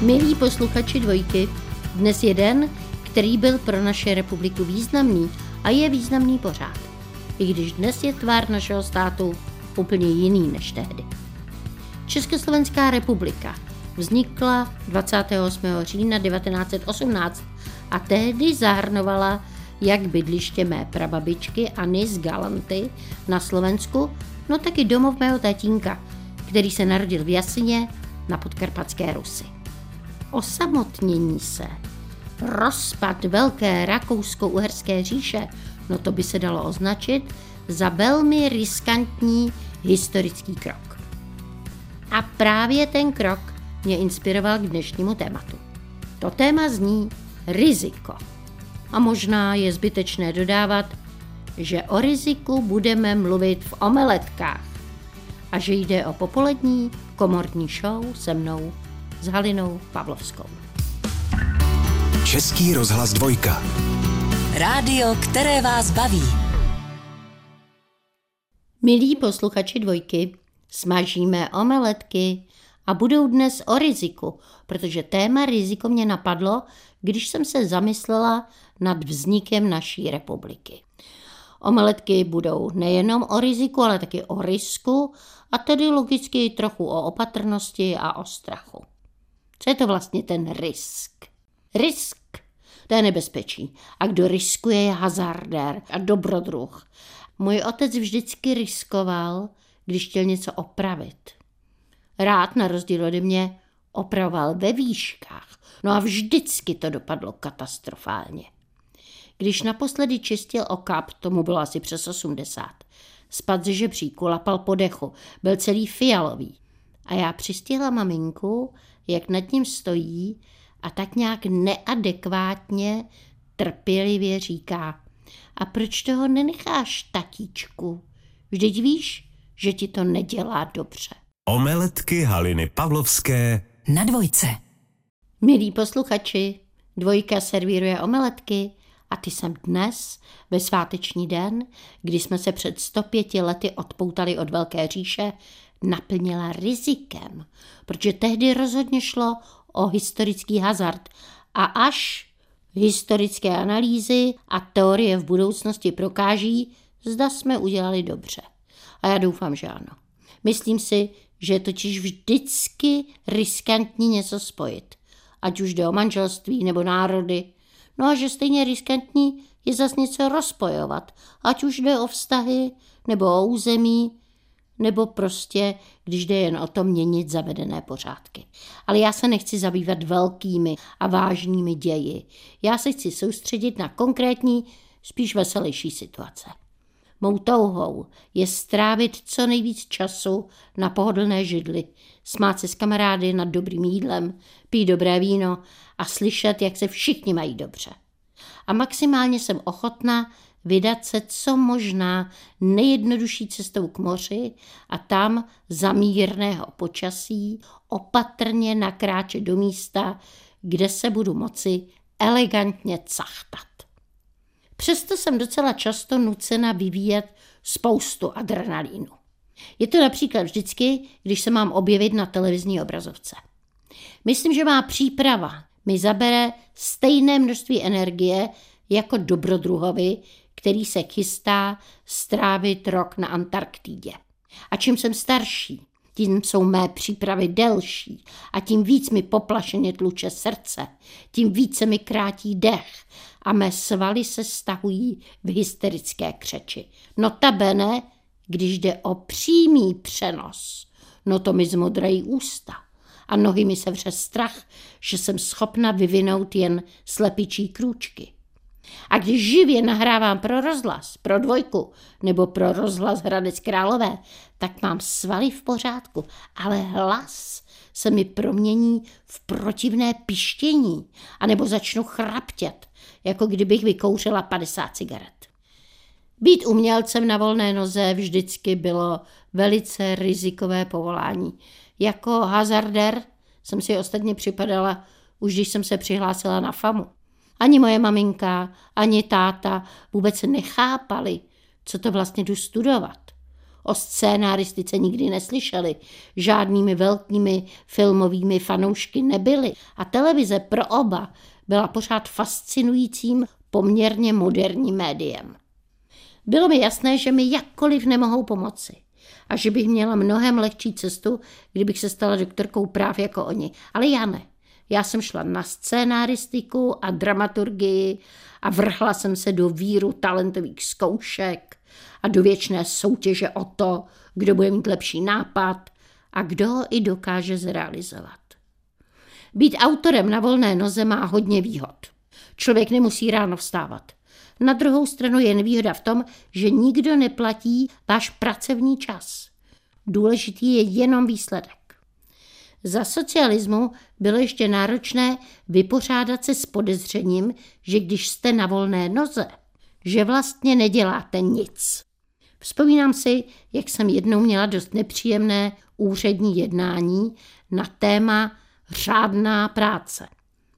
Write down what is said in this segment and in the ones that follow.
Milí posluchači dvojky, dnes je den, který byl pro naše republiku významný a je významný pořád. I když dnes je tvár našeho státu úplně jiný než tehdy. Československá republika vznikla 28. října 1918 a tehdy zahrnovala jak bydliště mé prababičky Anny z Galanty na Slovensku, no taky domov mého tatínka, který se narodil v Jasině na podkarpatské Rusy. Osamotnění se, rozpad velké rakousko-uherské říše, no to by se dalo označit za velmi riskantní historický krok. A právě ten krok mě inspiroval k dnešnímu tématu. To téma zní riziko. A možná je zbytečné dodávat, že o riziku budeme mluvit v omeletkách a že jde o popolední komorní show se mnou s Halinou Pavlovskou. Český rozhlas dvojka. Rádio, které vás baví. Milí posluchači dvojky, smažíme omeletky a budou dnes o riziku, protože téma riziko mě napadlo, když jsem se zamyslela nad vznikem naší republiky. Omeletky budou nejenom o riziku, ale taky o risku a tedy logicky trochu o opatrnosti a o strachu. Co je to vlastně ten risk? Risk, to je nebezpečí. A kdo riskuje, je hazardér a dobrodruh. Můj otec vždycky riskoval, když chtěl něco opravit. Rád, na rozdíl ode mě, opravoval ve výškách. No a vždycky to dopadlo katastrofálně. Když naposledy čistil okap, tomu bylo asi přes 80, spad ze žebříku, lapal po dechu, byl celý fialový. A já přistihla maminku, jak nad ním stojí a tak nějak neadekvátně trpělivě říká. A proč toho nenecháš, tatíčku? Vždyť víš, že ti to nedělá dobře. Omeletky Haliny Pavlovské Na dvojce. Milí posluchači, dvojka servíruje omeletky a ty jsem dnes, ve sváteční den, kdy jsme se před 105 lety odpoutali od Velké říše, naplnila rizikem, protože tehdy rozhodně šlo o historický hazard a až historické analýzy a teorie v budoucnosti prokáží, zda jsme udělali dobře. A já doufám, že ano. Myslím si, že je totiž vždycky riskantní něco spojit. Ať už jde o manželství nebo národy. No a že stejně riskantní je zas něco rozpojovat. Ať už jde o vztahy nebo o území, nebo prostě, když jde jen o to měnit zavedené pořádky. Ale já se nechci zabývat velkými a vážnými ději. Já se chci soustředit na konkrétní, spíš veselější situace. Mou touhou je strávit co nejvíc času na pohodlné židli, smát se s kamarády nad dobrým jídlem, pít dobré víno a slyšet, jak se všichni mají dobře. A maximálně jsem ochotná vydat se co možná nejjednodušší cestou k moři a tam za mírného počasí opatrně nakráčet do místa, kde se budu moci elegantně cachtat. Přesto jsem docela často nucena vyvíjet spoustu adrenalínu. Je to například vždycky, když se mám objevit na televizní obrazovce. Myslím, že má příprava mi zabere stejné množství energie jako dobrodruhovi, který se chystá strávit rok na Antarktidě. A čím jsem starší, tím jsou mé přípravy delší a tím víc mi poplašeně tluče srdce, tím více mi krátí dech a mé svaly se stahují v hysterické křeči. Notabene, když jde o přímý přenos, no to mi zmodrají ústa a nohy mi se vře strach, že jsem schopna vyvinout jen slepičí krůčky. A když živě nahrávám pro rozhlas, pro dvojku nebo pro rozhlas Hradec Králové, tak mám svaly v pořádku, ale hlas se mi promění v protivné pištění, anebo začnu chraptět, jako kdybych vykouřila 50 cigaret. Být umělcem na volné noze vždycky bylo velice rizikové povolání. Jako hazarder jsem si ostatně připadala, už když jsem se přihlásila na famu. Ani moje maminka, ani táta vůbec nechápali, co to vlastně jdu studovat. o scénáristice nikdy neslyšeli, žádnými velkými filmovými fanoušky nebyli a televize pro oba byla pořád fascinujícím poměrně moderním médiem. Bylo mi jasné, že mi jakkoliv nemohou pomoci a že bych měla mnohem lehčí cestu, kdybych se stala doktorkou práv jako oni. Ale já ne. Já jsem šla na scénáristiku a dramaturgii a vrhla jsem se do víru talentových zkoušek a do věčné soutěže o to, kdo bude mít lepší nápad a kdo ho i dokáže zrealizovat. Být autorem na volné noze má hodně výhod. Člověk nemusí ráno vstávat. Na druhou stranu je nevýhoda v tom, že nikdo neplatí váš pracovní čas. Důležitý je jenom výsledek. Za socialismu bylo ještě náročné vypořádat se s podezřením, že když jste na volné noze, že vlastně neděláte nic. Vzpomínám si, jak jsem jednou měla dost nepříjemné úřední jednání na téma řádná práce.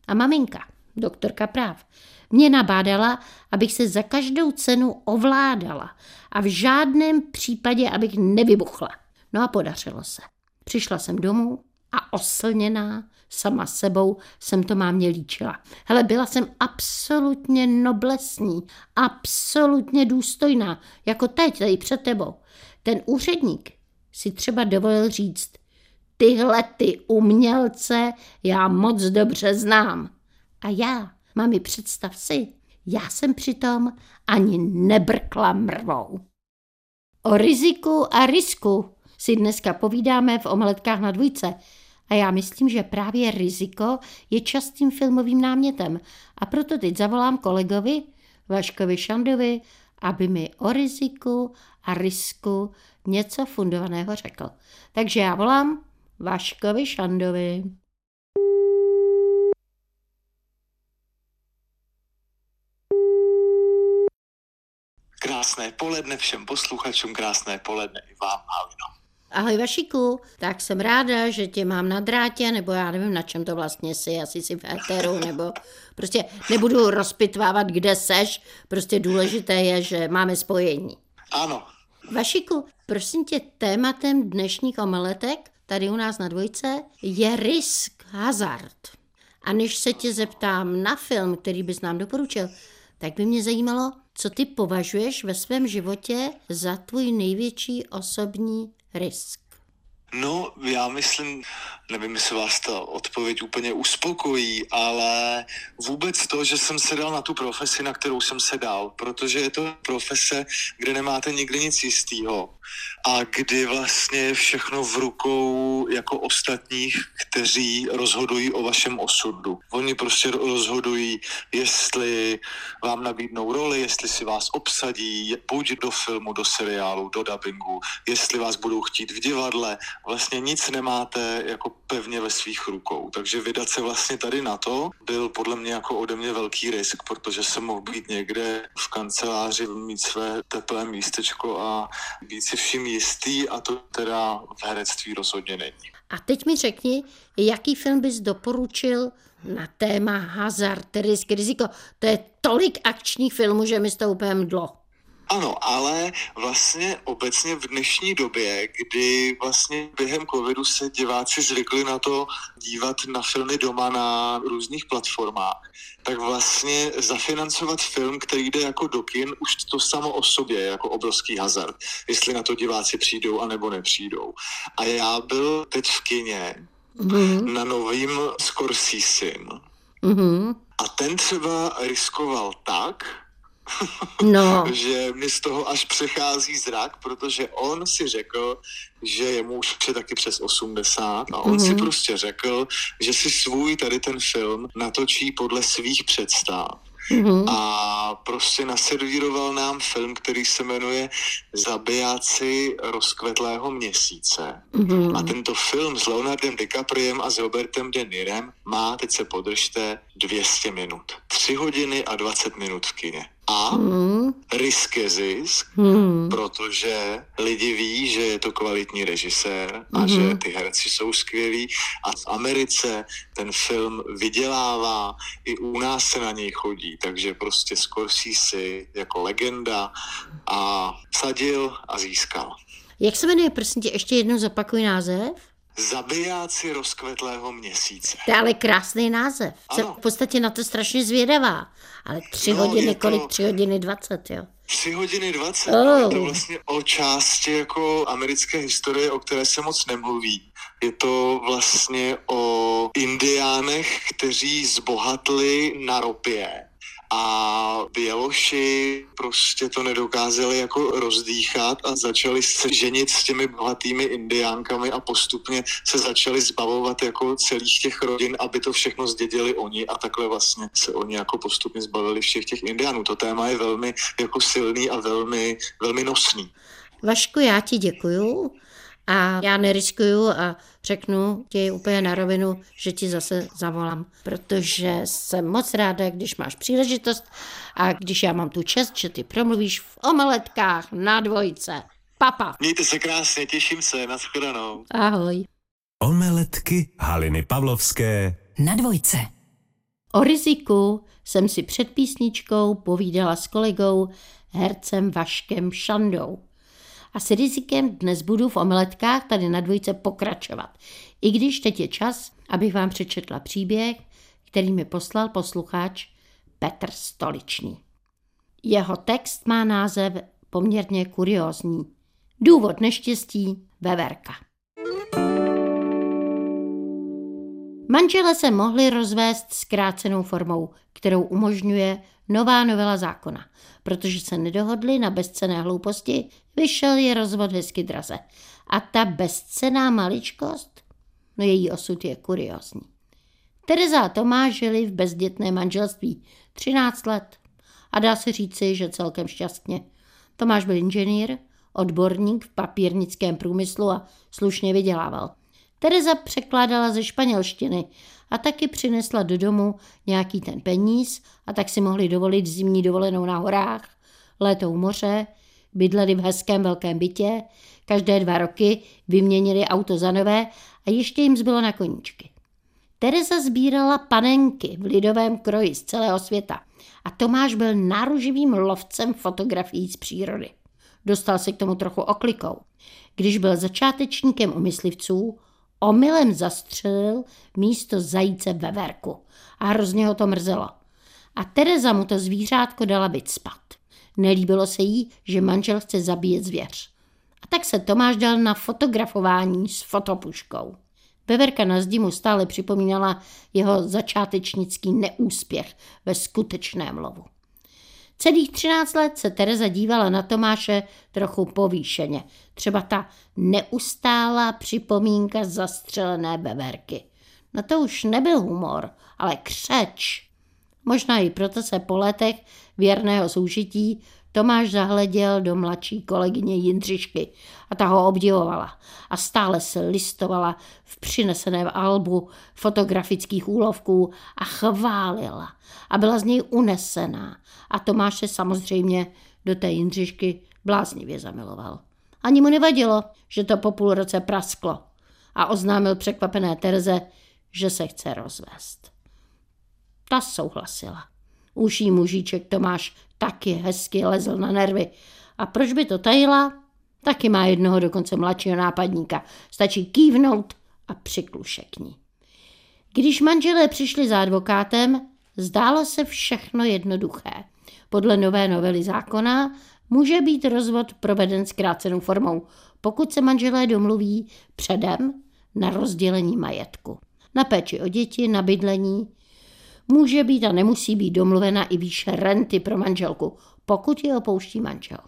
A maminka, doktorka práv, mě nabádala, abych se za každou cenu ovládala a v žádném případě, abych nevybuchla. No a podařilo se. Přišla jsem domů a oslněná sama sebou jsem to mámě líčila. Hele, byla jsem absolutně noblesní, absolutně důstojná, jako teď tady před tebou. Ten úředník si třeba dovolil říct, tyhle ty umělce já moc dobře znám. A já, mami, představ si, já jsem přitom ani nebrkla mrvou. O riziku a risku si dneska povídáme v omeletkách na dvojce. A já myslím, že právě riziko je častým filmovým námětem. A proto teď zavolám kolegovi Vaškovi Šandovi, aby mi o riziku a risku něco fundovaného řekl. Takže já volám Vaškovi Šandovi. Krásné poledne všem posluchačům, krásné poledne i vám, Halino. Ahoj Vašiku, tak jsem ráda, že tě mám na drátě, nebo já nevím, na čem to vlastně jsi, asi si v éteru, nebo prostě nebudu rozpitvávat, kde seš, prostě důležité je, že máme spojení. Ano. Vašiku, prosím tě, tématem dnešních omeletek tady u nás na dvojce je risk, hazard. A než se tě zeptám na film, který bys nám doporučil, tak by mě zajímalo, co ty považuješ ve svém životě za tvůj největší osobní risk? No, já myslím, nevím, jestli vás ta odpověď úplně uspokojí, ale vůbec to, že jsem se dal na tu profesi, na kterou jsem se dal, protože je to profese, kde nemáte nikdy nic jistého a kdy vlastně je všechno v rukou jako ostatních, kteří rozhodují o vašem osudu. Oni prostě rozhodují, jestli vám nabídnou roli, jestli si vás obsadí, buď do filmu, do seriálu, do dubbingu, jestli vás budou chtít v divadle. Vlastně nic nemáte jako pevně ve svých rukou. Takže vydat se vlastně tady na to byl podle mě jako ode mě velký risk, protože jsem mohl být někde v kanceláři, mít své teplé místečko a být si vším jistý a to teda v herectví rozhodně není. A teď mi řekni, jaký film bys doporučil na téma hazard, risk, riziko. To je tolik akčních filmů, že mi to úplně mdlo. Ano, ale vlastně obecně v dnešní době, kdy vlastně během covidu se diváci zvykli na to dívat na filmy doma na různých platformách, tak vlastně zafinancovat film, který jde jako do kin, už to samo o sobě je jako obrovský hazard, jestli na to diváci přijdou a nebo nepřijdou. A já byl teď v kině mm-hmm. na novým Scorsese. Mm-hmm. A ten třeba riskoval tak, No. že mi z toho až přechází zrak, protože on si řekl, že je mu už je taky přes 80 a on mm-hmm. si mhm. prostě řekl, že si svůj tady ten film natočí podle svých představ. Mm-hmm. A prostě naservíroval nám film, který se jmenuje Zabijáci rozkvetlého měsíce. Mm-hmm. A tento film s Leonardem DiCapriem a s Robertem De Nirem má, teď se podržte, 200 minut. 3 hodiny a 20 minut v kině a hmm. risk je zisk, hmm. protože lidi ví, že je to kvalitní režisér a hmm. že ty herci jsou skvělí a v Americe ten film vydělává, i u nás se na něj chodí, takže prostě Scorsese jako legenda a sadil a získal. Jak se jmenuje, prosím tě, ještě jednou zopakuj název? Zabijáci rozkvetlého měsíce. To je ale krásný název. Jsem Ano. v podstatě na to strašně zvědavá. Ale tři No, hodiny, to- kolik? Tři hodiny dvacet, jo. 3 hodiny 20. Oh. Je to vlastně o části jako americké historie, o které se moc nemluví. Je to vlastně o indiánech, kteří zbohatli na ropě a Běloši prostě to nedokázali jako rozdýchat a začali se ženit s těmi bohatými indiánkami a postupně se začali zbavovat jako celých těch rodin, aby to všechno zdědili oni a takhle vlastně se oni jako postupně zbavili všech těch indiánů. To téma je velmi jako silný a velmi, velmi nosný. Vašku, já ti děkuju a já neriskuju a řeknu ti úplně na rovinu, že ti zase zavolám, protože jsem moc ráda, když máš příležitost a když já mám tu čest, že ty promluvíš v omeletkách na dvojce. Papa, Mějte se krásně, těším se, nashledanou. ahoj. Omeletky Haliny Pavlovské Na dvojce. O riziku jsem si před písničkou povídala s kolegou hercem Vaškem Šandou. A s rizikem dnes budu v omeletkách tady na dvojce pokračovat. I když teď je čas, abych vám přečetla příběh, který mi poslal posluchač Petr Stoličný. Jeho text má název poměrně kuriózní. Důvod neštěstí Veverka. Manžele se mohli rozvést zkrácenou formou, kterou umožňuje nová novela zákona. Protože se nedohodli na bezcené hlouposti, vyšel je rozvod hezky draze. A ta bezcená maličkost? No její osud je kuriózní. Tereza a Tomáš žili v bezdětné manželství 13 let. A dá se říci, že celkem šťastně. Tomáš byl inženýr, odborník v papírnickém průmyslu a slušně vydělával. Tereza překládala ze španělštiny a taky přinesla do domu nějaký ten peníz a tak si mohli dovolit zimní dovolenou na horách, léto u moře, bydleli v hezkém velkém bytě, každé dva roky vyměnili auto za nové a ještě jim zbylo na koníčky. Tereza sbírala panenky v lidovém kroji z celého světa a Tomáš byl náruživým lovcem fotografií z přírody. Dostal se k tomu trochu oklikou. Když byl začátečníkem u myslivců, omylem zastřelil místo zajíce veverku a hrozně ho to mrzelo. A Tereza mu to zvířátko dala být spat. Nelíbilo se jí, že manžel chce zabíjet zvěř. A tak se Tomáš dal na fotografování s fotopuškou. Veverka na zdi mu stále připomínala jeho začátečnický neúspěch ve skutečném lovu. Celých 13 let se Tereza dívala na Tomáše trochu povýšeně. Třeba ta neustálá připomínka zastřelené beverky. No to už nebyl humor, ale křeč. Možná i proto se po letech věrného soužití Tomáš zahleděl do mladší kolegyně Jindřišky a ta ho obdivovala a stále se listovala v přineseném albu fotografických úlovků a chválila a byla z něj unesená a Tomáš se samozřejmě do té Jindřišky bláznivě zamiloval. Ani mu nevadilo, že to po půl roce prasklo a oznámil překvapené Terze, že se chce rozvést. Ta souhlasila. Uší mužíček Tomáš taky hezky lezl na nervy. A proč by to tajila? Taky má jednoho dokonce mladšího nápadníka. Stačí kývnout a přikluše k ní. Když manželé přišli za advokátem, zdálo se všechno jednoduché. Podle nové novely zákona může být rozvod proveden zkrácenou formou, pokud se manželé domluví předem na rozdělení majetku. Na péči o děti, na bydlení, může být a nemusí být domluvena i výše renty pro manželku, pokud je opouští manžel.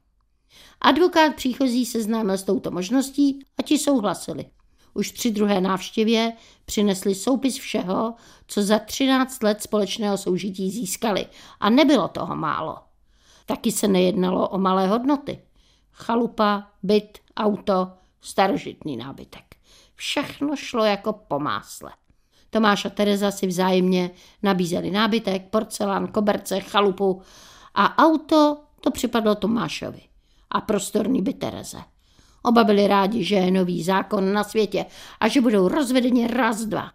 Advokát příchozí seznámil s touto možností a ti souhlasili. Už při druhé návštěvě přinesli soupis všeho, co za 13 let společného soužití získali a nebylo toho málo. Taky se nejednalo o malé hodnoty. Chalupa, byt, auto, starožitný nábytek. Všechno šlo jako po másle. Tomáš a Tereza si vzájemně nabízeli nábytek, porcelán, koberce, chalupu a auto to připadlo Tomášovi a prostorný by Tereze. Oba byli rádi, že je nový zákon na světě a že budou rozvedeni raz, dva.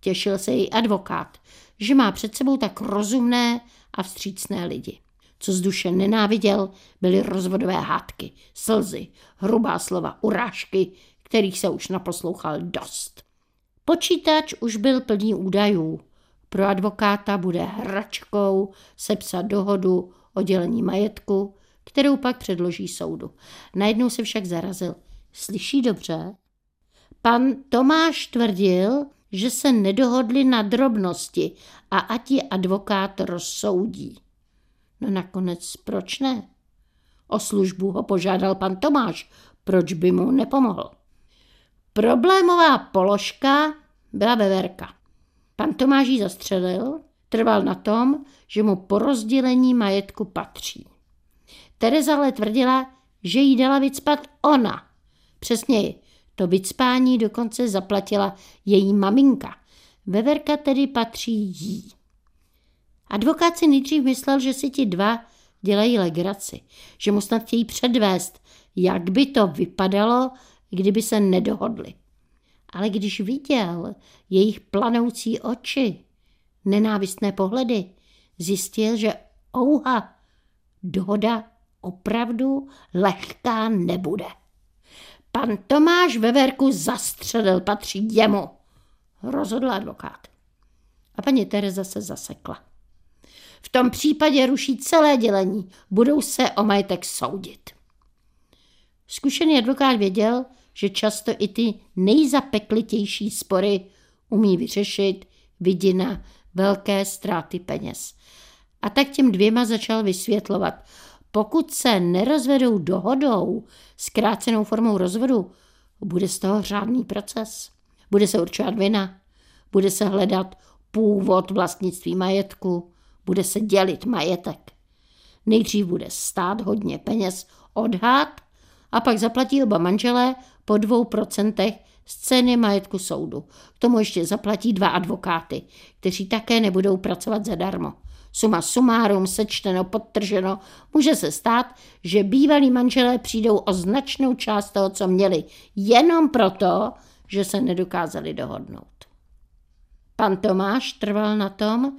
Těšil se i advokát, že má před sebou tak rozumné a vstřícné lidi. Co z duše nenáviděl, byly rozvodové hádky, slzy, hrubá slova, urážky, kterých se už naposlouchal dost. Počítač už byl plný údajů. Pro advokáta bude hračkou sepsat dohodu o dělení majetku, kterou pak předloží soudu. Najednou se však zarazil. Slyší dobře? Pan Tomáš tvrdil, že se nedohodli na drobnosti a ať je advokát rozsoudí. No nakonec proč ne? O službu ho požádal pan Tomáš, proč by mu nepomohl. Problémová položka byla veverka. Pan Tomáš ji zastřelil, trval na tom, že mu po rozdělení majetku patří. Tereza ale tvrdila, že jí dala vycpat ona. Přesněji, to vycpání dokonce zaplatila její maminka. Veverka tedy patří jí. Advokát si nejdřív myslel, že si ti dva dělají legraci, že mu snad chtějí předvést, jak by to vypadalo, kdyby se nedohodli. Ale když viděl jejich planoucí oči, nenávistné pohledy, zjistil, že ouha, dohoda opravdu lehká nebude. Pan Tomáš Veverku zastřelil, patří jemu, rozhodl advokát. A paní Tereza se zasekla. V tom případě ruší celé dělení, budou se o majetek soudit. Zkušený advokát věděl, že často i ty nejzapeklitější spory umí vyřešit vidina velké ztráty peněz. A tak těm dvěma začal vysvětlovat, pokud se nerozvedou dohodou, zkrácenou formou rozvodu, bude z toho řádný proces. Bude se určovat vina, bude se hledat původ vlastnictví majetku, bude se dělit majetek. Nejdřív bude stát hodně peněz odhad a pak zaplatí oba manželé po dvou procentech z ceny majetku soudu. K tomu ještě zaplatí dva advokáty, kteří také nebudou pracovat zadarmo. Suma sumárum, sečteno, podtrženo, může se stát, že bývalí manželé přijdou o značnou část toho, co měli, jenom proto, že se nedokázali dohodnout. Pan Tomáš trval na tom,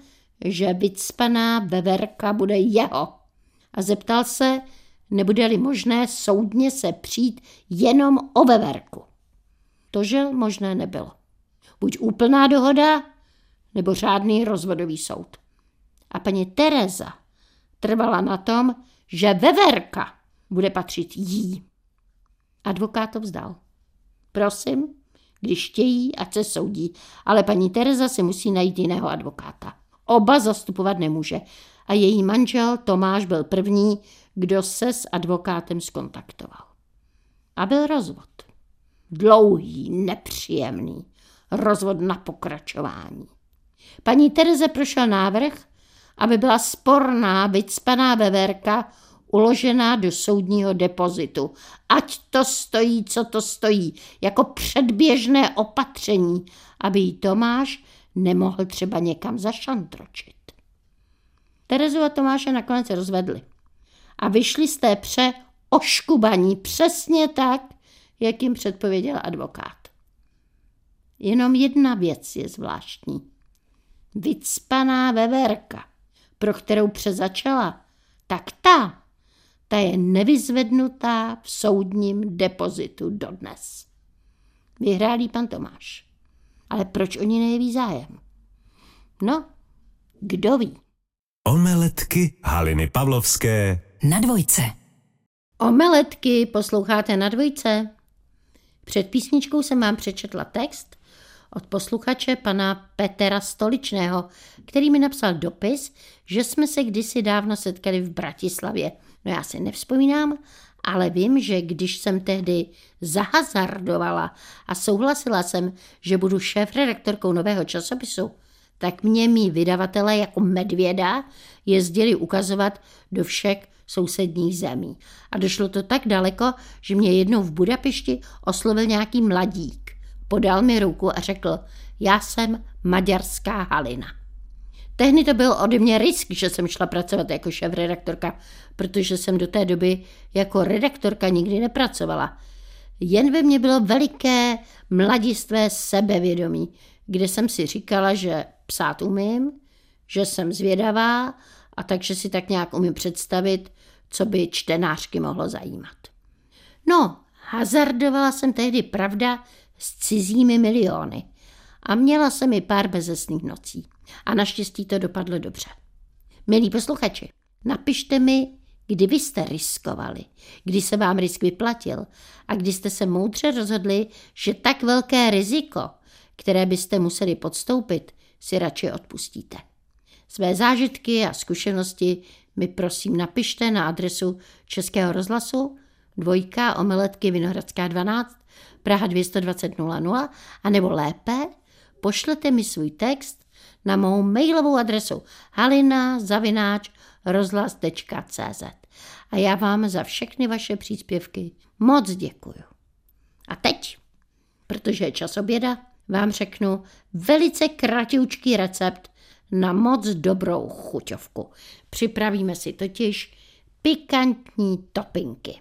že vycpaná veverka bude jeho a zeptal se, nebude-li možné soudně se přijít jenom o veverku. To, že možné nebylo. Buď úplná dohoda, nebo řádný rozvodový soud. A paní Tereza trvala na tom, že veverka bude patřit jí. Advokát to vzdal. Prosím, když chtějí, ať se soudí, ale paní Tereza si musí najít jiného advokáta. Oba zastupovat nemůže. A její manžel Tomáš byl první, kdo se s advokátem skontaktoval. A byl rozvod. Dlouhý, nepříjemný. Rozvod na pokračování. Paní Tereze prošel návrh, aby byla sporná, vycpaná veverka uložená do soudního depozitu. Ať to stojí, co to stojí, jako předběžné opatření, aby jí Tomáš nemohl třeba někam zašantročit. Terezu a Tomáše nakonec rozvedli a vyšli z té pře oškubaní přesně tak, jak jim předpověděl advokát. Jenom jedna věc je zvláštní. Vycpaná veverka, pro kterou přezačala, tak ta, ta je nevyzvednutá v soudním depozitu dodnes. Vyhrálí pan Tomáš. Ale proč oni nejeví zájem? No, kdo ví? Omeletky Haliny Pavlovské Na dvojce. Omeletky posloucháte na dvojce? Před písničkou jsem vám přečetla text od posluchače pana Petra Stoličného, který mi napsal dopis, že jsme se kdysi dávno setkali v Bratislavě. No já si nevzpomínám, ale vím, že když jsem tehdy zahazardovala a souhlasila jsem, že budu šéf-redaktorkou nového časopisu, tak mě mý vydavatelé jako medvěda jezdili ukazovat do všech sousedních zemí. A došlo to tak daleko, že mě jednou v Budapešti oslovil nějaký mladík. Podal mi ruku a řekl, já jsem maďarská Halina. Tehdy to byl ode mě risk, že jsem šla pracovat jako šéf-redaktorka, protože jsem do té doby jako redaktorka nikdy nepracovala. Jen ve mně bylo veliké mladistvé sebevědomí, kde jsem si říkala, že psát umím, že jsem zvědavá a takže si tak nějak umím představit, co by čtenářky mohlo zajímat. No, hazardovala jsem tehdy, pravda, s cizími miliony a měla jsem i pár bezesných nocí. A naštěstí to dopadlo dobře. Milí posluchači, napište mi, kdy vy jste riskovali, kdy se vám risk vyplatil a kdy jste se moudře rozhodli, že tak velké riziko, které byste museli podstoupit, si radši odpustíte. Své zážitky a zkušenosti mi prosím napište na adresu Českého rozhlasu dvojka omeletky Vinohradská 12 Praha 220 00 a nebo lépe pošlete mi svůj text na mou mailovou adresu halina zavináč rozhlas.cz a já vám za všechny vaše příspěvky moc děkuju. A teď, protože je čas oběda, vám řeknu velice kratičký recept na moc dobrou chuťovku. Připravíme si totiž pikantní topinky.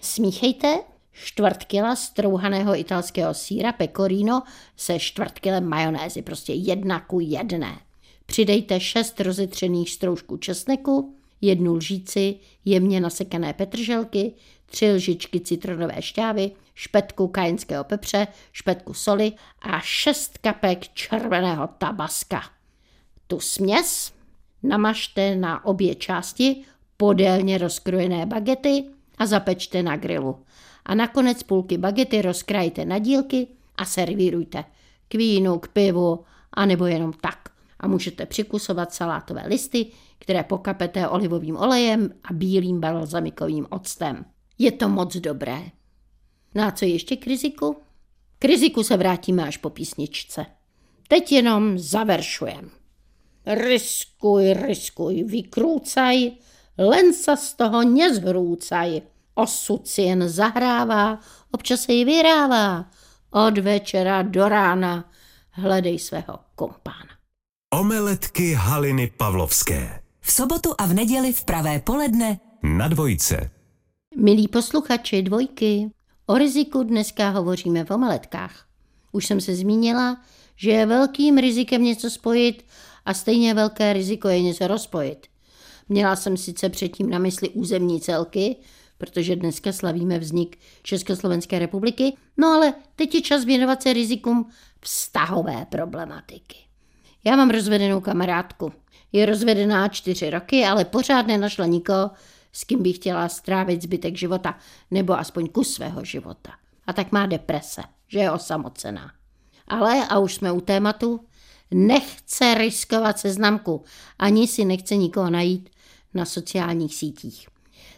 Smíchejte čtvrt kila strouhaného italského síra pecorino se čtvrt kilem majonézy, prostě jedna ku jedné. Přidejte šest rozetřených stroužků česneku, jednu lžíci jemně nasekané petrželky, tři lžičky citronové šťávy, špetku kajenského pepře, špetku soli a šest kapek červeného tabaska. Tu směs namažte na obě části podélně rozkrojené bagety a zapečte na grilu. A nakonec půlky bagety rozkrajte na dílky a servírujte k vínu, k pivu, anebo jenom tak. A můžete přikusovat salátové listy, které pokapete olivovým olejem a bílým balzamikovým octem. Je to moc dobré. No a co ještě k riziku? K riziku se vrátíme až po písničce. Teď jenom zaveršujem. Riskuj, riskuj, vykrůcaj, len se z toho nezhrůcaj. Osud si jen zahrává, občas se ji vyrává. Od večera do rána hledej svého kompána. Omeletky Haliny Pavlovské. V sobotu a v neděli v pravé poledne Na dvojce. Milí posluchači dvojky, o riziku dneska hovoříme v omeletkách. Už jsem se zmínila, že je velkým rizikem něco spojit a stejně velké riziko je něco rozpojit. Měla jsem sice předtím na mysli územní celky, protože dneska slavíme vznik Československé republiky, no ale teď je čas věnovat se rizikům vztahové problematiky. Já mám rozvedenou kamarádku. Je rozvedená čtyři roky, ale pořád nenašla nikoho, s kým by chtěla strávit zbytek života, nebo aspoň kus svého života. A tak má deprese, že je osamocená. Ale, a už jsme u tématu, nechce riskovat seznamku, ani si nechce nikoho najít na sociálních sítích.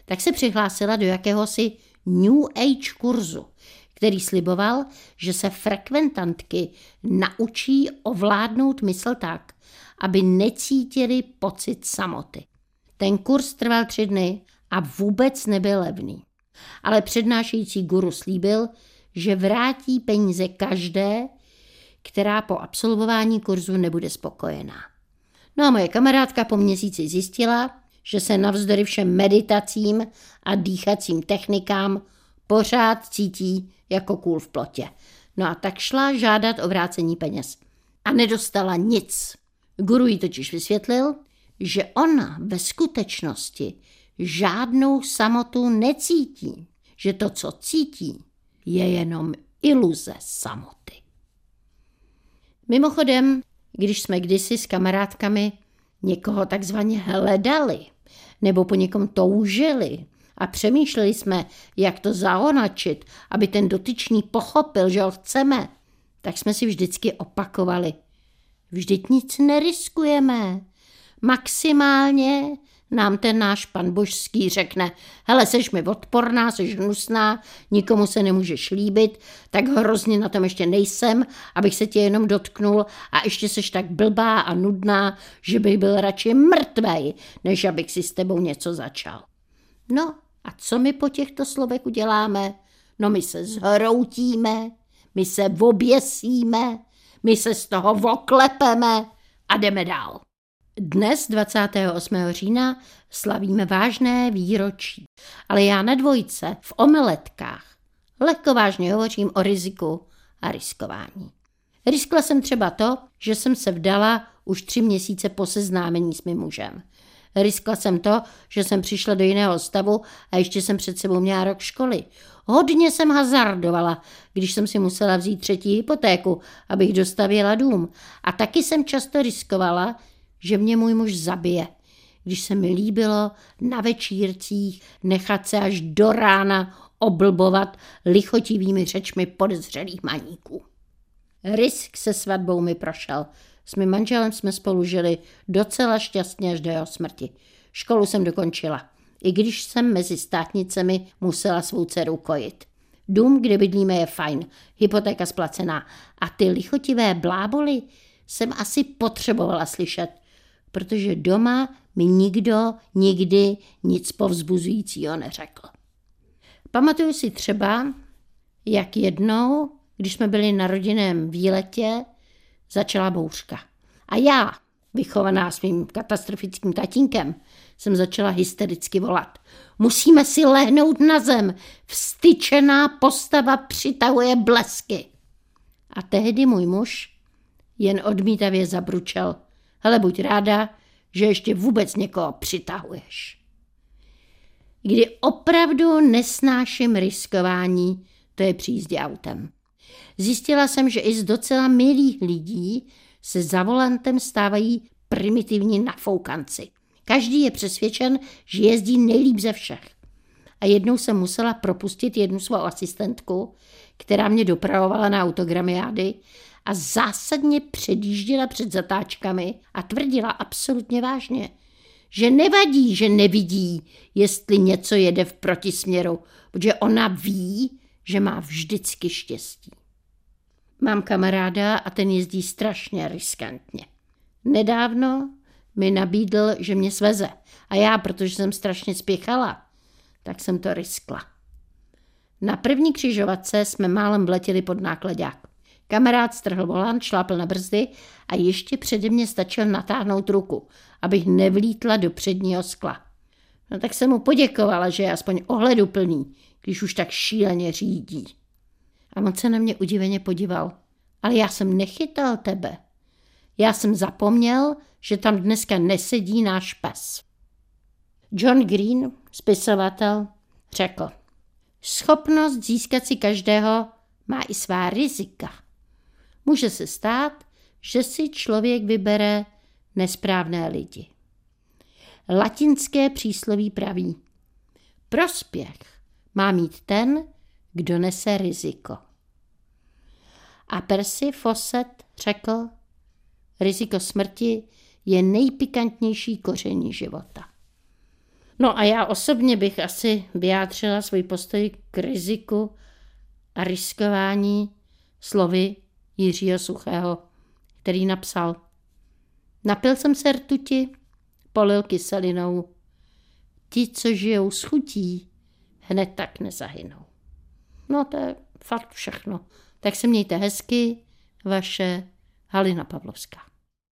Tak se přihlásila do jakéhosi New Age kurzu, který sliboval, že se frekventantky naučí ovládnout mysl tak, aby necítili pocit samoty. Ten kurz trval tři dny a vůbec nebyl levný. Ale přednášející guru slíbil, že vrátí peníze každé, která po absolvování kurzu nebude spokojená. No a moje kamarádka po měsíci zjistila, že se navzdory všem meditacím a dýchacím technikám pořád cítí jako kůl v plotě. No a tak šla žádat o vrácení peněz. A nedostala nic. Guru jí totiž vysvětlil, že ona ve skutečnosti žádnou samotu necítí. Že to, co cítí, je jenom iluze samoty. Mimochodem, když jsme kdysi s kamarádkami někoho takzvaně hledali nebo po někom toužili a přemýšleli jsme, jak to zaonačit, aby ten dotyčný pochopil, že ho chceme, tak jsme si vždycky opakovali. Vždyť nic neriskujeme. Maximálně nám ten náš pan božský řekne, hele, seš mi odporná, seš hnusná, nikomu se nemůžeš líbit, tak hrozně na tom ještě nejsem, abych se tě jenom dotknul a ještě seš tak blbá a nudná, že bych byl radši mrtvej, než abych si s tebou něco začal. No a co my po těchto slovech uděláme? No my se zhroutíme, my se oběsíme, my se z toho oklepeme a jdeme dál. Dnes, 28. října, slavíme vážné výročí, ale já na dvojce v omeletkách lehko vážně hovořím o riziku a riskování. Riskla jsem třeba to, že jsem se vdala už tři měsíce po seznámení s mým mužem. Riskla jsem to, že jsem přišla do jiného stavu a ještě jsem před sebou měla rok školy. Hodně jsem hazardovala, když jsem si musela vzít třetí hypotéku, abych dostavěla dům. A taky jsem často riskovala, že mě můj muž zabije. Když se mi líbilo na večírcích nechat se až do rána oblbovat lichotivými řečmi podezřelých maníků. Risk se svatbou mi prošel. S mým manželem jsme spolu žili docela šťastně až do jeho smrti. Školu jsem dokončila, i když jsem mezi státnicemi musela svou dceru kojit. Dům, kde bydlíme, je fajn, hypotéka splacená a ty lichotivé bláboly jsem asi potřebovala slyšet, protože doma mi nikdo nikdy nic povzbuzujícího neřekl. Pamatuju si třeba, jak jednou, když jsme byli na rodinném výletě, začala bouřka. A já, vychovaná svým katastrofickým tatínkem, jsem začala hystericky volat. Musíme si lehnout na zem, vstyčená postava přitahuje blesky. A tehdy můj muž jen odmítavě zabručel. Hele, buď ráda, že ještě vůbec někoho přitahuješ. Kdy opravdu nesnáším riskování, to je přízdě autem. Zjistila jsem, že i z docela milých lidí se za volantem stávají primitivní nafoukanci. Každý je přesvědčen, že jezdí nejlíp ze všech. A jednou jsem musela propustit jednu svou asistentku, která mě dopravovala na autogramiády a zásadně předjížděla před zatáčkami a tvrdila absolutně vážně, že nevadí, že nevidí, jestli něco jede v protisměru, protože ona ví, že má vždycky štěstí. Mám kamaráda a ten jezdí strašně riskantně. Nedávno mi nabídl, že mě sveze a já, protože jsem strašně spěchala, tak jsem to riskla. Na první křižovatce jsme málem vletěli pod nákladák. Kamarád strhl volant, šlápl na brzdy a ještě přede mě stačil natáhnout ruku, abych nevlítla do předního skla. No tak jsem mu poděkovala, že je aspoň ohleduplný, když už tak šíleně řídí. A moc se na mě udiveně podíval. Ale já jsem nechytal tebe. Já jsem zapomněl, že tam dneska nesedí náš pes. John Green, spisovatel, řekl, schopnost získat si každého má i svá rizika. Může se stát, že si člověk vybere nesprávné lidi. Latinské přísloví praví, prospěch má mít ten, kdo nese riziko. A Percy Fawcett řekl, riziko smrti je nejpikantnější koření života. No a já osobně bych asi vyjádřila svůj postoj k riziku a riskování slovy Jiřího Suchého, který napsal Napil jsem se rtuti, polil kyselinou. Ti, co žijou s chutí, hned tak nezahynou. No to je fakt všechno. Tak se mějte hezky, vaše Halina Pavlovská.